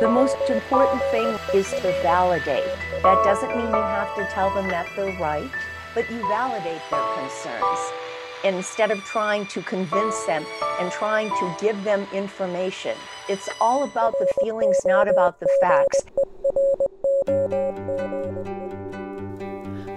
The most important thing is to validate. That doesn't mean you have to tell them that they're right, but you validate their concerns instead of trying to convince them and trying to give them information. It's all about the feelings, not about the facts.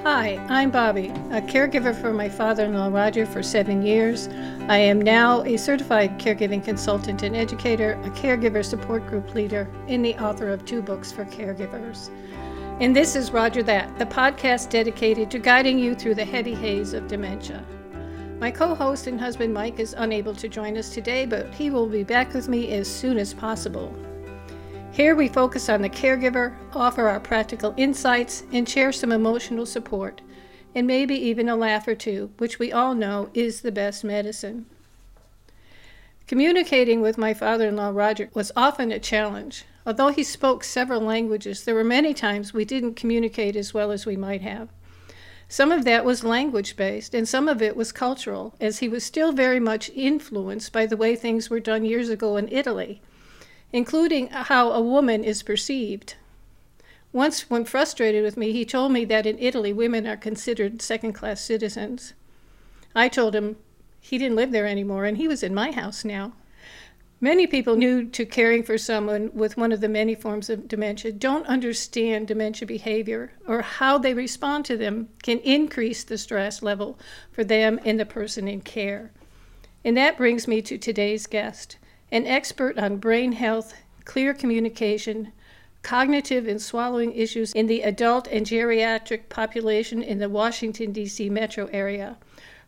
Hi, I'm Bobbi, a caregiver for my father in law Roger for seven years. I am now a certified caregiving consultant and educator, a caregiver support group leader, and the author of two books for caregivers. And this is Roger That, the podcast dedicated to guiding you through the heavy haze of dementia. My co host and husband Mike is unable to join us today, but he will be back with me as soon as possible. Here we focus on the caregiver, offer our practical insights, and share some emotional support, and maybe even a laugh or two, which we all know is the best medicine. Communicating with my father in law, Roger, was often a challenge. Although he spoke several languages, there were many times we didn't communicate as well as we might have. Some of that was language based, and some of it was cultural, as he was still very much influenced by the way things were done years ago in Italy including how a woman is perceived. Once, when frustrated with me, he told me that in Italy women are considered second class citizens. I told him he didn't live there anymore and he was in my house now. Many people new to caring for someone with one of the many forms of dementia don't understand dementia behavior or how they respond to them can increase the stress level for them and the person in care. And that brings me to today's guest an expert on brain health, clear communication, cognitive and swallowing issues in the adult and geriatric population in the Washington, D.C. metro area.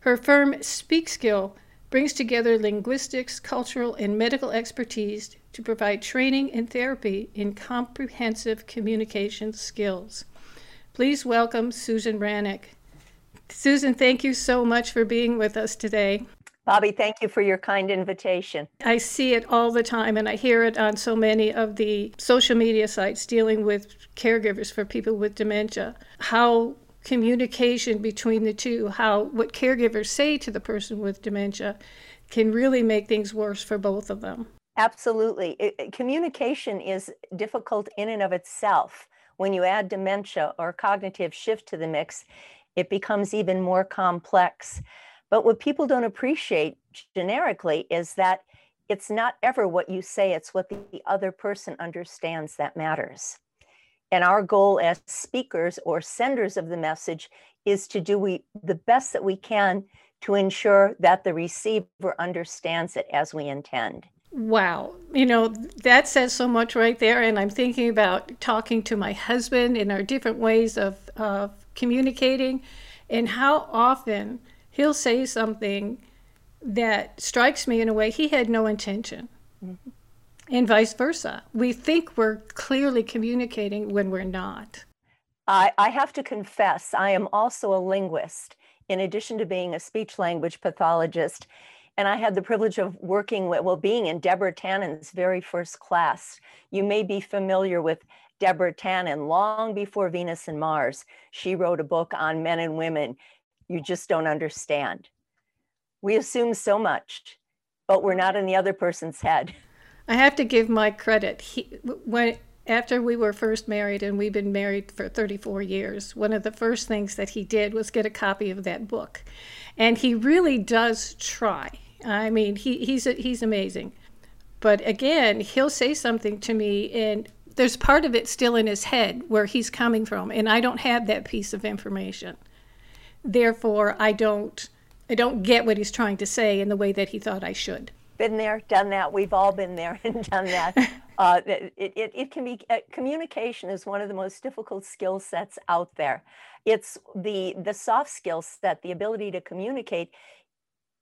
Her firm SpeakSkill brings together linguistics, cultural, and medical expertise to provide training and therapy in comprehensive communication skills. Please welcome Susan Rannick. Susan, thank you so much for being with us today. Bobbi, thank you for your kind invitation. I see it all the time, and I hear it on so many of the social media sites dealing with caregivers for people with dementia. How communication between the two, how what caregivers say to the person with dementia can really make things worse for both of them. Absolutely. It, communication is difficult in and of itself. When you add dementia or cognitive shift to the mix, it becomes even more complex. But what people don't appreciate generically is that it's not ever what you say, it's what the other person understands that matters. And our goal as speakers or senders of the message is to do we, the best that we can to ensure that the receiver understands it as we intend. Wow. You know, that says so much right there. And I'm thinking about talking to my husband in our different ways of, of communicating and how often he'll say something that strikes me in a way he had no intention. Mm-hmm. And vice versa. We think we're clearly communicating when we're not. I, I have to confess, I am also a linguist, in addition to being a speech language pathologist. And I had the privilege of working with, well, being in Deborah Tannen's very first class. You may be familiar with Deborah Tannen. Long before Venus and Mars, she wrote a book on men and women you just don't understand. We assume so much, but we're not in the other person's head. I have to give Mike credit. He, when after we were first married, and we've been married for 34 years, one of the first things that he did was get a copy of that book, and he really does try. I mean, he, he's he's amazing. But again, he'll say something to me, and there's part of it still in his head where he's coming from, and I don't have that piece of information therefore I don't I don't get what he's trying to say in the way that he thought I should. Been there, done that. We've all been there and done that. uh, it, it, it can be uh, communication is one of the most difficult skill sets out there. It's the the soft skill set, the ability to communicate,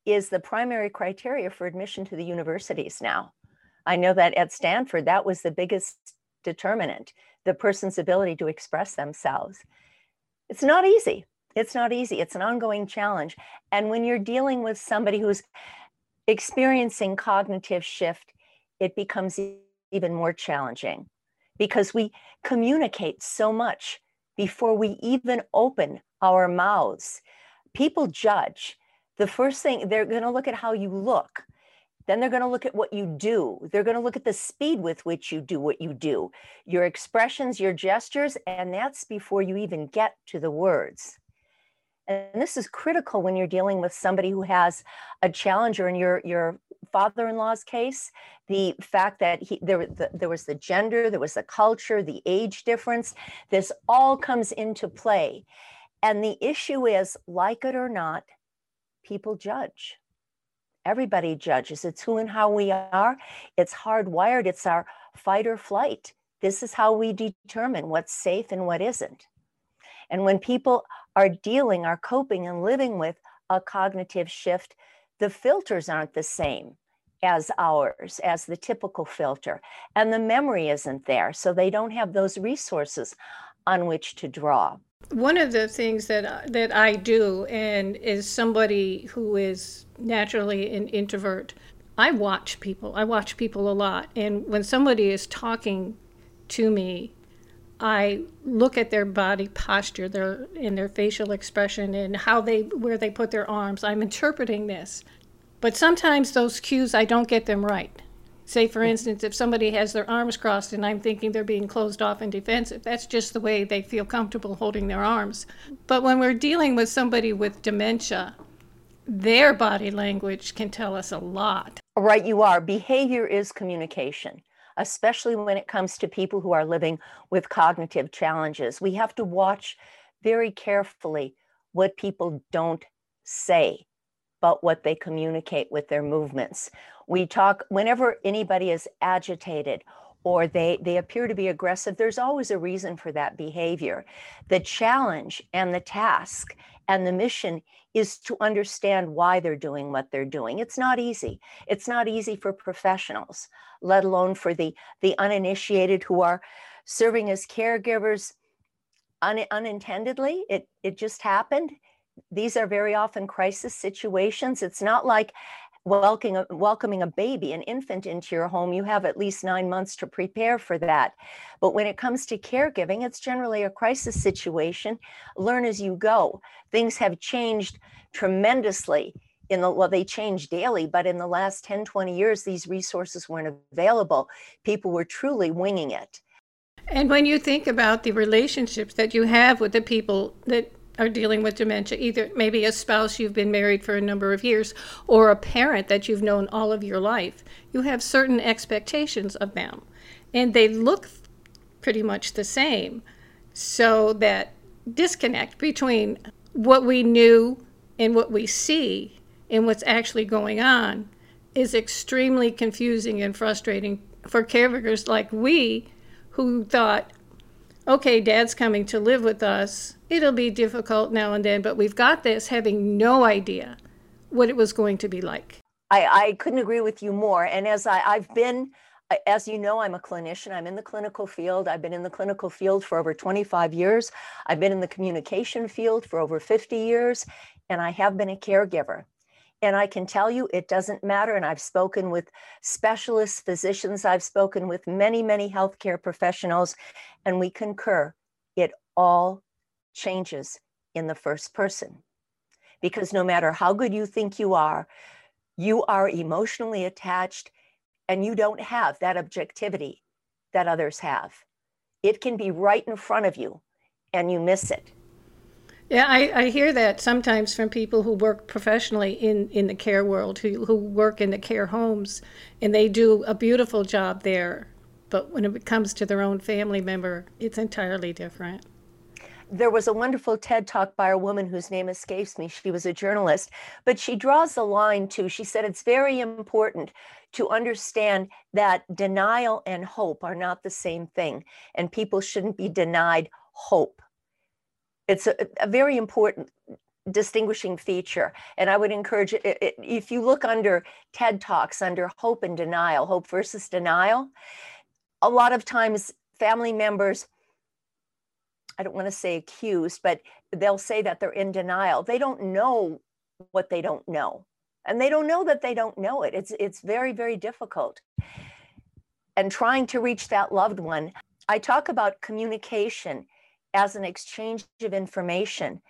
is the primary criteria for admission to the universities now. I know that at Stanford, that was the biggest determinant, the person's ability to express themselves. It's not easy it's not easy. It's an ongoing challenge. And when you're dealing with somebody who's experiencing cognitive shift, it becomes even more challenging because we communicate so much before we even open our mouths. People judge. The first thing, they're going to look at how you look. Then they're going to look at what you do. They're going to look at the speed with which you do what you do, your expressions, your gestures, and that's before you even get to the words. And this is critical when you're dealing with somebody who has a challenger in your, your father-in-law's case, the fact that he, there, the, there was the gender, there was the culture, the age difference, this all comes into play. And the issue is, like it or not, people judge Everybody judges. It's who and how we are. It's hardwired. It's our fight or flight. This is how we determine what's safe and what isn't. And when people are dealing, are coping, and living with a cognitive shift, the filters aren't the same as ours, as the typical filter. And the memory isn't there. So they don't have those resources on which to draw. One of the things that uh, that I do, and is somebody who is naturally an introvert, I watch people. I watch people a lot, and when somebody is talking to me, I look at their body posture, their and their facial expression, and how they where they put their arms. I'm interpreting this, but sometimes those cues I don't get them right. Say, for instance, if somebody has their arms crossed and I'm thinking they're being closed off and defensive, that's just the way they feel comfortable holding their arms. But when we're dealing with somebody with dementia, their body language can tell us a lot. Right, you are. Behavior is communication, especially when it comes to people who are living with cognitive challenges. We have to watch very carefully what people don't say, but what they communicate with their movements. We talk whenever anybody is agitated or they, they appear to be aggressive, there's always a reason for that behavior. The challenge and the task and the mission is to understand why they're doing what they're doing. It's not easy. It's not easy for professionals, let alone for the, the uninitiated who are serving as caregivers un, unintendedly. It, it just happened. These are very often crisis situations. It's not like welcoming, welcoming a baby, an infant into your home, you have at least nine months to prepare for that. But when it comes to caregiving, it's generally a crisis situation. Learn as you go. Things have changed tremendously in the well they change daily but in the last 10 20 years these resources weren't available people were truly winging it and when you think about the relationships that you have with the people that are dealing with dementia, either maybe a spouse you've been married for a number of years or a parent that you've known all of your life, you have certain expectations of them. And they look pretty much the same. So that disconnect between what we knew and what we see and what's actually going on is extremely confusing and frustrating for caregivers like we who thought, okay, dad's coming to live with us it'll be difficult now and then, but we've got this having no idea what it was going to be like. I, I couldn't agree with you more. And as I, I've been, as you know, I'm a clinician. I'm in the clinical field. I've been in the clinical field for over 25 years. I've been in the communication field for over 50 years, and I have been a caregiver. And I can tell you it doesn't matter. And I've spoken with specialists, physicians, I've spoken with many, many healthcare professionals, and we concur it all changes in the first person. Because no matter how good you think you are, you are emotionally attached and you don't have that objectivity that others have. It can be right in front of you and you miss it. Yeah, I, I hear that sometimes from people who work professionally in, in the care world, who, who work in the care homes, and they do a beautiful job there. But when it comes to their own family member, it's entirely different there was a wonderful TED talk by a woman whose name escapes me. She was a journalist, but she draws the line too. She said it's very important to understand that denial and hope are not the same thing, and people shouldn't be denied hope. It's a, a very important distinguishing feature. And I would encourage it, it, if you look under TED Talks under hope and denial, hope versus denial, a lot of times family members I don't want to say accused, but they'll say that they're in denial. They don't know what they don't know. And they don't know that they don't know it. It's it's very, very difficult. And trying to reach that loved one. I talk about communication as an exchange of information.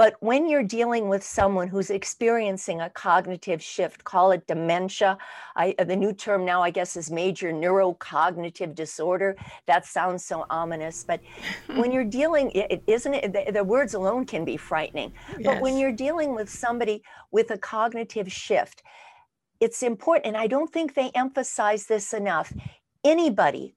But when you're dealing with someone who's experiencing a cognitive shift, call it dementia. I, uh, the new term now, I guess, is major neurocognitive disorder. That sounds so ominous, but when you're dealing, it, isn't it? The, the, words alone can be frightening. Yes. But when you're dealing with somebody with a cognitive shift, it's important, and I don't think they emphasize this enough. Anybody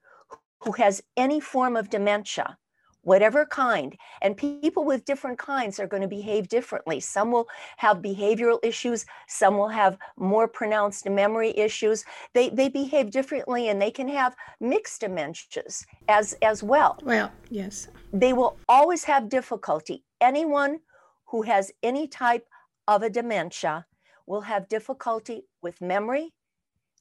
who has any form of dementia, whatever kind, and people with different kinds are going to behave differently. Some will have behavioral issues, some will have more pronounced memory issues. They, they behave differently and they can have mixed dementias as, as well. Well, yes. They will always have difficulty. Anyone who has any type of a dementia will have difficulty with memory,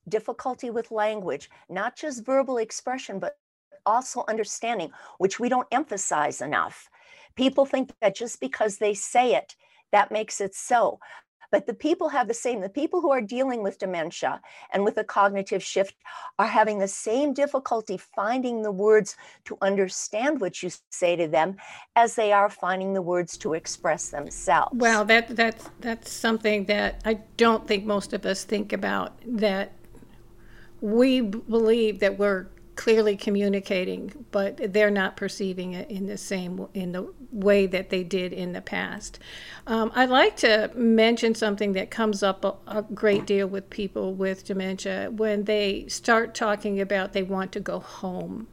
difficulty with language, not just verbal expression, but also understanding, which we don't emphasize enough. People think that just because they say it, that makes it so. But the people have the same, the people who are dealing with dementia and with a cognitive shift are having the same difficulty finding the words to understand what you say to them as they are finding the words to express themselves. Well, that that's that's something that I don't think most of us think about that we believe that we're clearly communicating, but they're not perceiving it in the same in the way that they did in the past. Um, I'd like to mention something that comes up a, a, great deal with people with dementia when they start talking about they want to go home.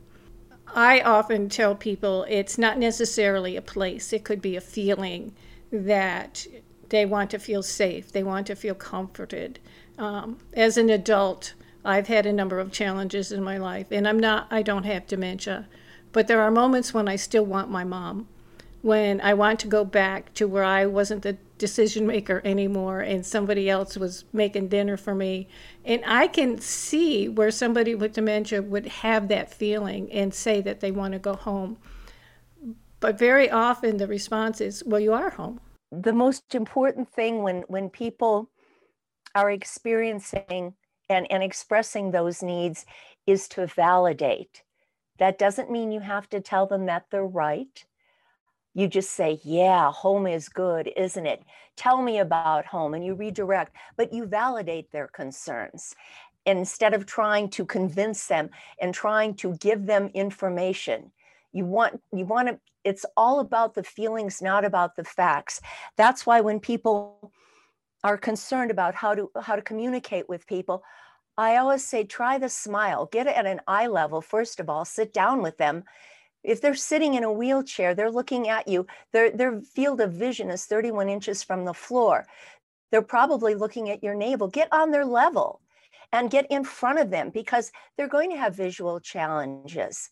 I often tell people it's not necessarily a place; it could be a feeling that they want to feel safe, they want to feel comforted. Um, as an adult, I've had a number of challenges in my life, and I'm not, I don't have dementia, but there are moments when I still want my mom, when I want to go back to where I wasn't the decision maker anymore and somebody else was making dinner for me. And I can see where somebody with dementia would have that feeling and say that they want to go home. But very often the response is, well, you are home. The most important thing when, when people are experiencing and, and expressing those needs is to validate. That doesn't mean you have to tell them that they're right. You just say, Yeah, home is good, isn't it? Tell me about home, and you redirect, but you validate their concerns instead of trying to convince them and trying to give them information you want you want to it's all about the feelings not about the facts that's why when people are concerned about how to how to communicate with people i always say try the smile. Get at an eye level first of all. Sit down with them. If they're sitting in a wheelchair they're looking at you their their field of vision is 31 inches from the floor. They're probably looking at your navel. Get on their level and get in front of them because they're going to have visual challenges.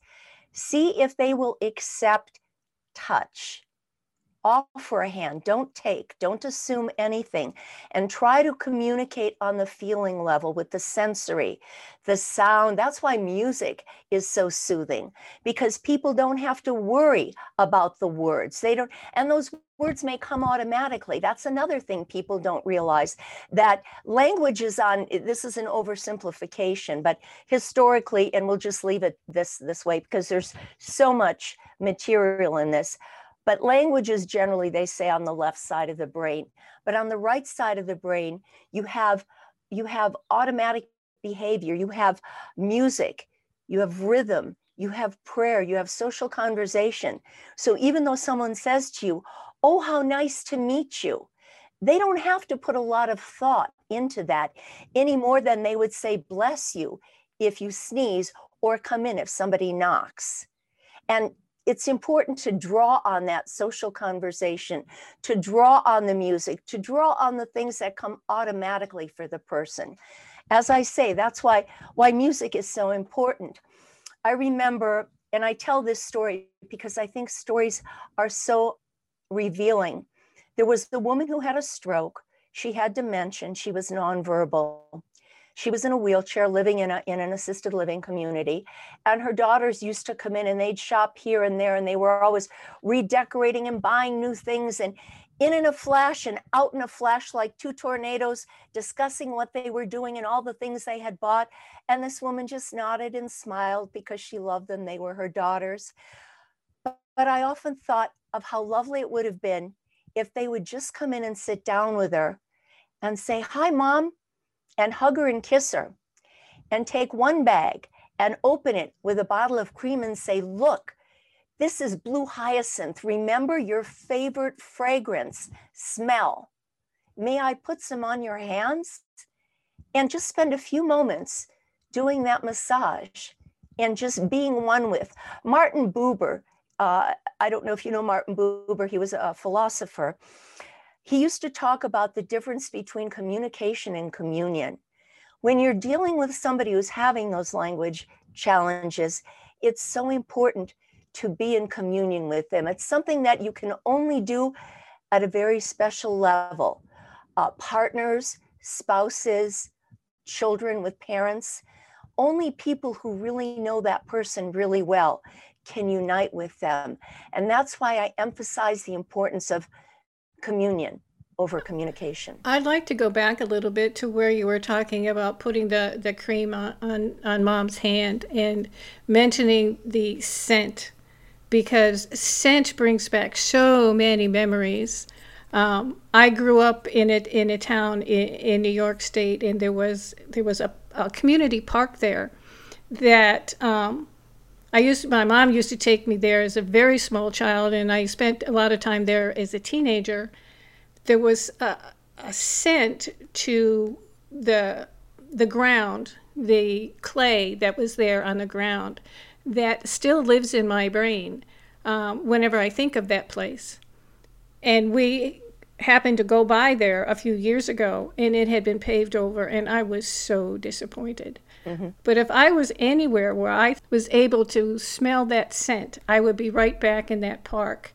See if they will accept touch offer a hand, don't take, don't assume anything, and try to communicate on the feeling level with the sensory, the sound. That's why music is so soothing because people don't have to worry about the words. They don't, and those words may come automatically. That's another thing people don't realize that language is on, this is an oversimplification, but historically, and we'll just leave it this, this way because there's so much material in this but languages generally, they say, on the left side of the brain. But on the right side of the brain, you have you have automatic behavior, you have music, you have rhythm, you have prayer, you have social conversation. So even though someone says to you, Oh, how nice to meet you, they don't have to put a lot of thought into that any more than they would say, Bless you if you sneeze or come in if somebody knocks. And it's important to draw on that social conversation, to draw on the music, to draw on the things that come automatically for the person. As I say, that's why, why music is so important. I remember, and I tell this story because I think stories are so revealing. There was the woman who had a stroke. She had dementia. She was nonverbal. She was in a wheelchair living in, a, in an assisted living community. And her daughters used to come in and they'd shop here and there. And they were always redecorating and buying new things and in in a flash and out in a flash like two tornadoes, discussing what they were doing and all the things they had bought. And this woman just nodded and smiled because she loved them. They were her daughters. But, but I often thought of how lovely it would have been if they would just come in and sit down with her and say, Hi, mom, and hug her and kiss her, and take one bag and open it with a bottle of cream and say, Look, this is blue hyacinth. Remember your favorite fragrance, smell. May I put some on your hands? And just spend a few moments doing that massage and just being one with. Martin Buber, uh, I don't know if you know Martin Buber, he was a philosopher. He used to talk about the difference between communication and communion. When you're dealing with somebody who's having those language challenges, it's so important to be in communion with them. It's something that you can only do at a very special level. Uh, partners, spouses, children with parents, only people who really know that person really well can unite with them. And that's why I emphasize the importance of communion over communication. I'd like to go back a little bit to where you were talking about putting the, the cream on, on, on mom's hand and mentioning the scent because scent brings back so many memories. Um, I grew up in it in a town in, in, New York State, and there was there was a, a community park there that um, I used. My mom used to take me there as a very small child, and I spent a lot of time there as a teenager. There was a, a scent to the the ground, the clay that was there on the ground that still lives in my brain um, whenever I think of that place. And we happened to go by there a few years ago and it had been paved over, and I was so disappointed. Mm-hmm. But if I was anywhere where I was able to smell that scent, I would be right back in that park.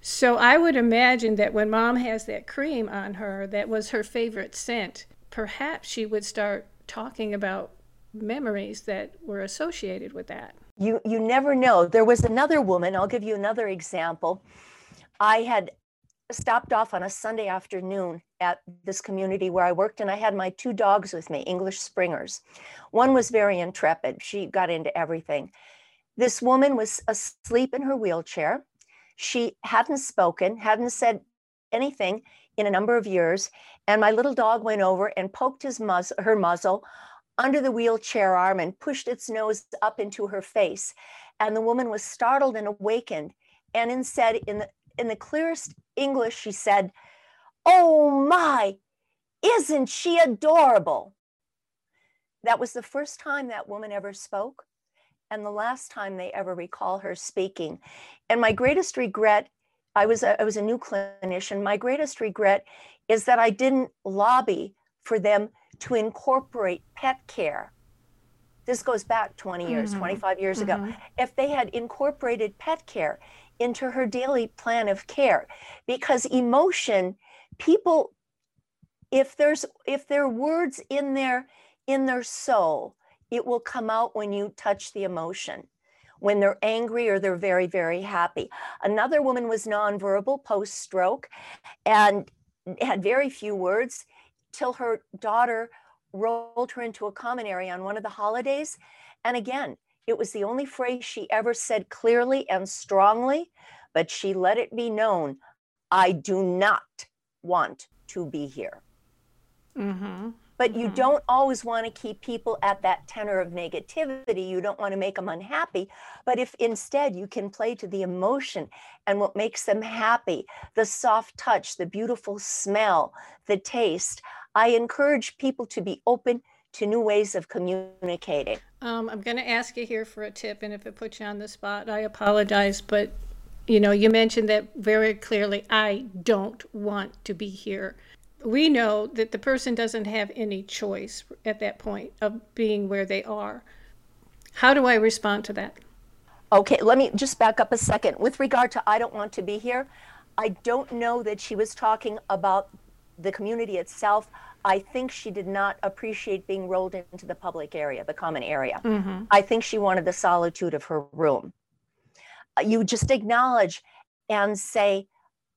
So I would imagine that when mom has that cream on her, that was her favorite scent, perhaps she would start talking about memories that were associated with that you you never know there was another woman i'll give you another example i had stopped off on a sunday afternoon at this community where i worked and i had my two dogs with me english springers one was very intrepid she got into everything this woman was asleep in her wheelchair she hadn't spoken hadn't said anything in a number of years and my little dog went over and poked his muzzle, her muzzle under the wheelchair arm and pushed its nose up into her face. And the woman was startled and awakened. And in said in the in the clearest English, she said, Oh my, isn't she adorable? That was the first time that woman ever spoke and the last time they ever recall her speaking. And my greatest regret, I was a, I was a new clinician. My greatest regret is that I didn't lobby for them to incorporate pet care. This goes back 20 years, mm-hmm. 25 years mm-hmm. ago. If they had incorporated pet care into her daily plan of care, because emotion, people, if there's if there are words in their in their soul, it will come out when you touch the emotion when they're angry or they're very, very happy. Another woman was nonverbal post stroke and had very few words till her daughter rolled her into a common area on one of the holidays. And again, it was the only phrase she ever said clearly and strongly, but she let it be known I do not want to be here. Mm-hmm. But you mm-hmm. don't always want to keep people at that tenor of negativity. You don't want to make them unhappy. But if instead you can play to the emotion and what makes them happy, the soft touch, the beautiful smell, the taste, I encourage people to be open to new ways of communicating. Um, I'm going to ask you here for a tip, and if it puts you on the spot, I apologize. But you know, you mentioned that very clearly. I don't want to be here. We know that the person doesn't have any choice at that point of being where they are. How do I respond to that? Okay, let me just back up a second. With regard to I don't want to be here, I don't know that she was talking about the community itself. I think she did not appreciate being rolled into the public area, the common area. Mm-hmm. I think she wanted the solitude of her room. Uh, you just acknowledge and say,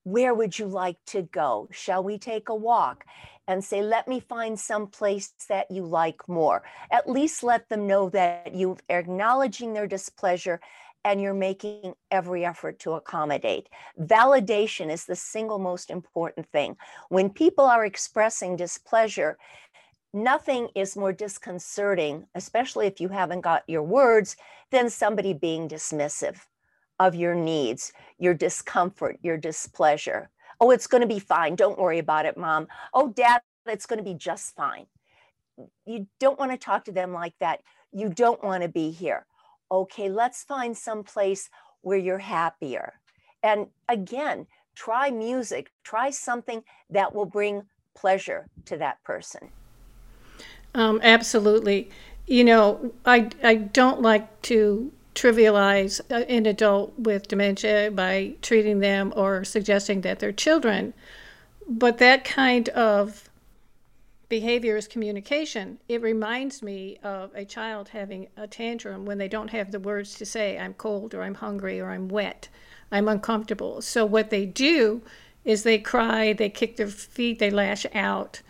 Where would you like to go? Shall we take a walk? And say, Let me find some place that you like more. At least let them know that you are acknowledging their displeasure and you're making every effort to accommodate. Validation is the single most important thing. When people are expressing displeasure, nothing is more disconcerting, especially if you haven't got your words, than somebody being dismissive of your needs, your discomfort, your displeasure. Oh, it's going to be fine. Don't worry about it, mom. Oh, dad, it's going to be just fine. You don't want to talk to them like that. You don't want to be here. Okay, let's find some place where you're happier. And again, try music, try something that will bring pleasure to that person. Um, absolutely. You know, I, I don't like to trivialize an adult with dementia by treating them or suggesting that they're children. But that kind of behavior is communication. It reminds me of a child having a tantrum when they don't have the words to say, I'm cold or I'm hungry or I'm wet, I'm uncomfortable. So what they do is they cry, they kick their feet, they lash out.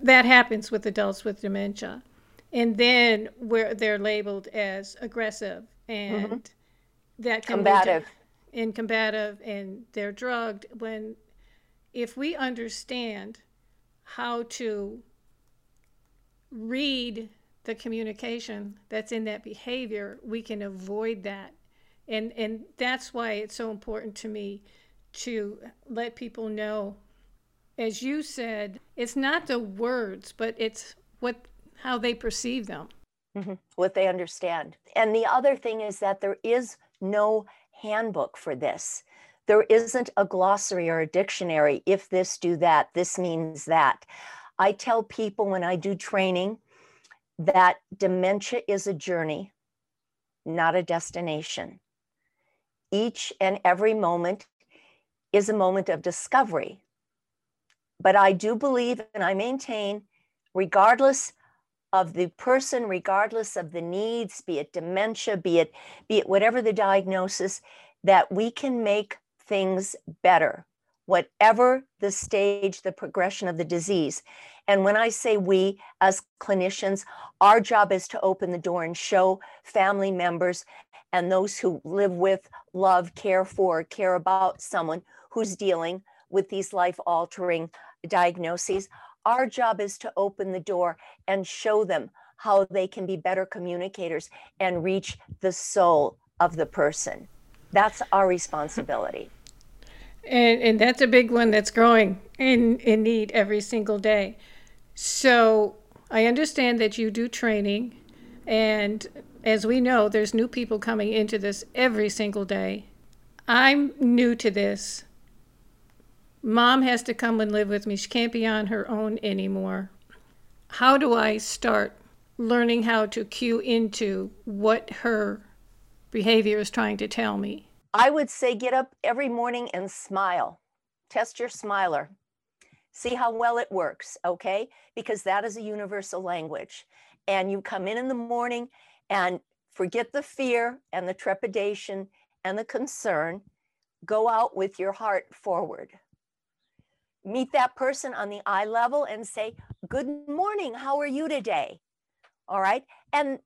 That happens with adults with dementia. And then where they're labeled as aggressive and mm-hmm. that can combative and combative and they're drugged when if we understand how to read the communication that's in that behavior we can avoid that and and that's why it's so important to me to let people know as you said it's not the words but it's what how they perceive them mm-hmm. what they understand. And the other thing is that there is no handbook for this. There isn't a glossary or a dictionary. If this, do that, this means that. I tell people when I do training that dementia is a journey, not a destination. Each and every moment is a moment of discovery. But I do believe and I maintain, regardless of the person regardless of the needs be it dementia be it be it whatever the diagnosis that we can make things better whatever the stage the progression of the disease and when i say we as clinicians our job is to open the door and show family members and those who live with love care for care about someone who's dealing with these life altering diagnoses our job is to open the door and show them how they can be better communicators and reach the soul of the person. That's our responsibility. And, and that's a big one that's growing in, in need every single day. So I understand that you do training, and as we know, there's new people coming into this every single day. I'm new to this. Mom has to come and live with me. She can't be on her own anymore. How do I start learning how to cue into what her behavior is trying to tell me? I would say get up every morning and smile. Test your smiler. See how well it works, okay? Because that is a universal language. And you come in in the morning and forget the fear and the trepidation and the concern. Go out with your heart forward meet that person on the eye level and say, Good morning, how are you today? All right. And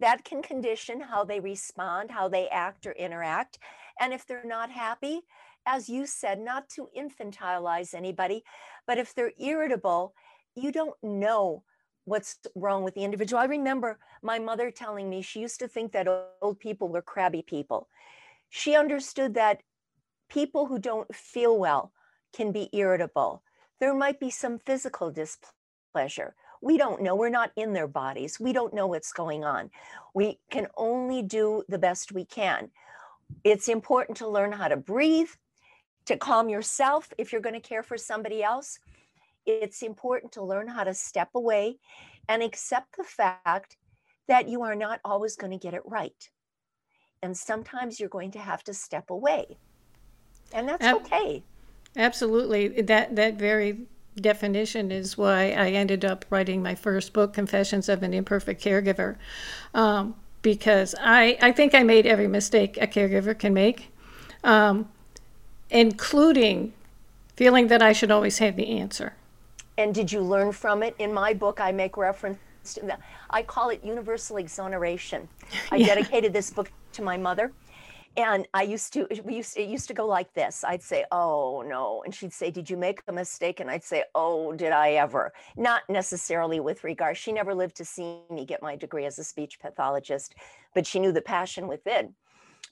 that can condition how they respond, how they act or interact. And if they're not happy, as you said, not to infantilize anybody, but if they're irritable, you don't know what's wrong with the individual. I remember my mother telling me she used to think that old people were crabby people. She understood that people who don't feel well, can be irritable. There might be some physical displeasure. We don't know. We're not in their bodies. We don't know what's going on. We can only do the best we can. It's important to learn how to breathe, to calm yourself if you're going to care for somebody else. It's important to learn how to step away and accept the fact that you are not always going to get it right. And sometimes you're going to have to step away. And that's okay. Absolutely. That that very definition is why I ended up writing my first book, Confessions of an Imperfect Caregiver, um, because I, I think I made every mistake a caregiver can make, um, including feeling that I should always have the answer. And did you learn from it? In my book, I make reference to that. I call it universal exoneration. I yeah. dedicated this book to my mother, and I used to, we used, it used to go like this. I'd say, oh no. And she'd say, did you make a mistake? And I'd say, oh, did I ever? Not necessarily with regard. She never lived to see me get my degree as a speech pathologist, but she knew the passion within.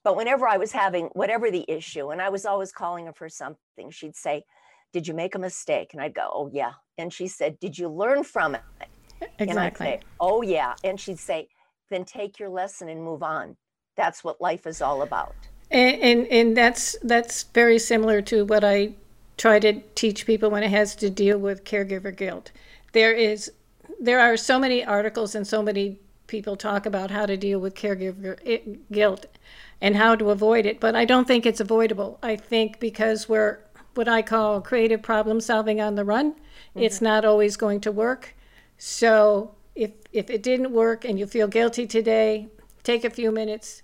But whenever I was having whatever the issue, and I was always calling her for something, she'd say, did you make a mistake? And I'd go, oh yeah. And she said, did you learn from it? Exactly. And I'd say, oh yeah. And she'd say, then take your lesson and move on that's what life is all about. And, and, and that's that's very similar to what I try to teach people when it has to deal with caregiver guilt. There is there are so many articles and so many people talk about how to deal with caregiver guilt and how to avoid it, but I don't think it's avoidable. I think because we're what I call creative problem solving on the run, mm-hmm. it's not always going to work. So if if it didn't work and you feel guilty today, take a few minutes,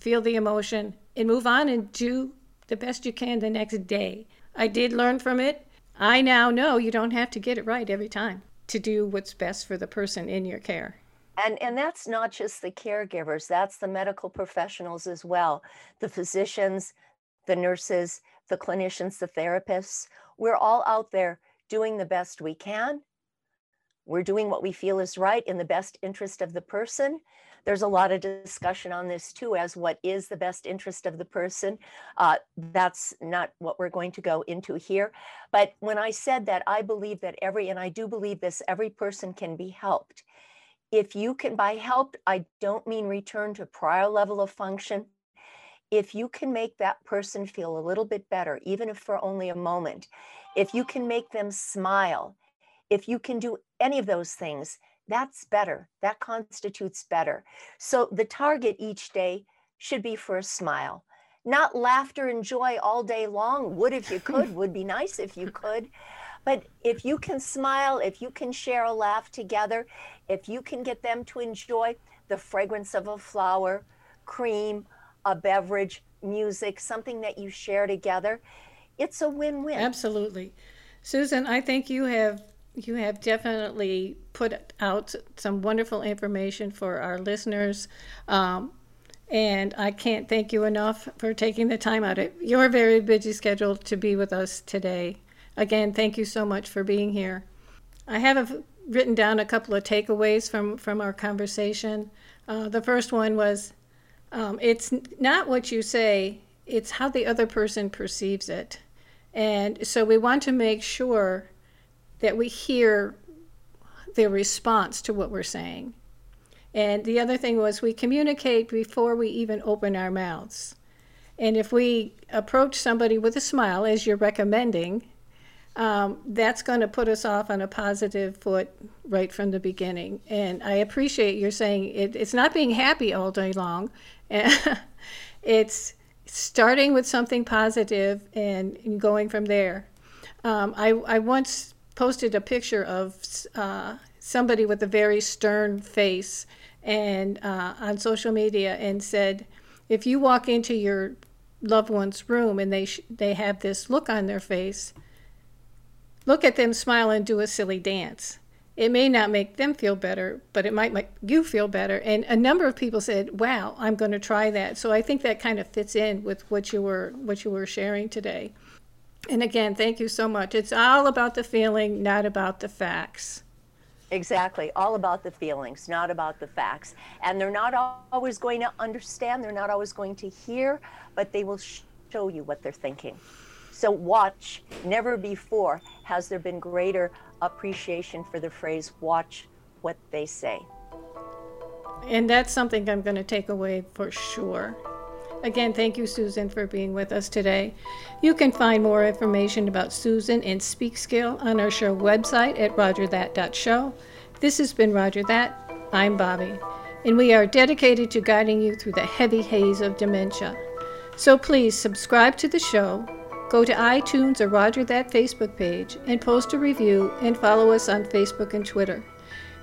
feel the emotion, and move on and do the best you can the next day. I did learn from it. I now know you don't have to get it right every time to do what's best for the person in your care. And, and that's not just the caregivers, that's the medical professionals as well the physicians, the nurses, the clinicians, the therapists. We're all out there doing the best we can. We're doing what we feel is right in the best interest of the person. There's a lot of discussion on this too, as what is the best interest of the person. Uh, that's not what we're going to go into here. But when I said that, I believe that every, and I do believe this, every person can be helped. If you can, by help, I don't mean return to prior level of function. If you can make that person feel a little bit better, even if for only a moment, if you can make them smile, if you can do any of those things, that's better. That constitutes better. So the target each day should be for a smile, not laughter and joy all day long. Would if you could, would be nice if you could. But if you can smile, if you can share a laugh together, if you can get them to enjoy the fragrance of a flower, cream, a beverage, music, something that you share together, it's a win win. Absolutely. Susan, I think you have you have definitely put out some wonderful information for our listeners. Um, and I can't thank you enough for taking the time out of your very busy schedule to be with us today. Again, thank you so much for being here. I have written down a couple of takeaways from, from our conversation. Uh, the first one was um, it's not what you say, it's how the other person perceives it. And so we want to make sure that we hear their response to what we're saying. And the other thing was we communicate before we even open our mouths. And if we approach somebody with a smile, as you're recommending, um, that's going to put us off on a positive foot right from the beginning. And I appreciate your saying it, it's not being happy all day long. it's starting with something positive and going from there. Um, I, I once posted a picture of uh, somebody with a very stern face and uh, on social media and said, if you walk into your loved one's room and they they have this look on their face, look at them smile and do a silly dance. It may not make them feel better, but it might make you feel better. And a number of people said, "Wow, I'm going to try that." So I think that kind of fits in with what you were what you were sharing today. And again, thank you so much. It's all about the feeling, not about the facts. Exactly. All about the feelings, not about the facts. And they're not always going to understand, they're not always going to hear, but they will show you what they're thinking. So watch. Never before has there been greater appreciation for the phrase watch what they say. And that's something I'm going to take away for sure. Again, thank you, Susan, for being with us today. You can find more information about Susan and SpeakSkill on our show website at rogerthat.show. This has been Roger That. I'm Bobbi, and we are dedicated to guiding you through the heavy haze of dementia. So please subscribe to the show, go to iTunes or Roger That Facebook page, and post a review and follow us on Facebook and Twitter.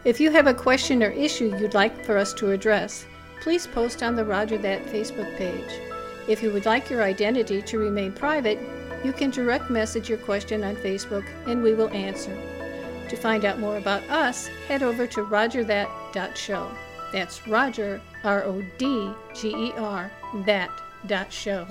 If you have a question or issue you'd like for us to address, please post on the Roger That Facebook page. If you would like your identity to remain private, you can direct message your question on Facebook and we will answer. To find out more about us, head over to rogerthat.show. That's Roger, R O D G E R, that show.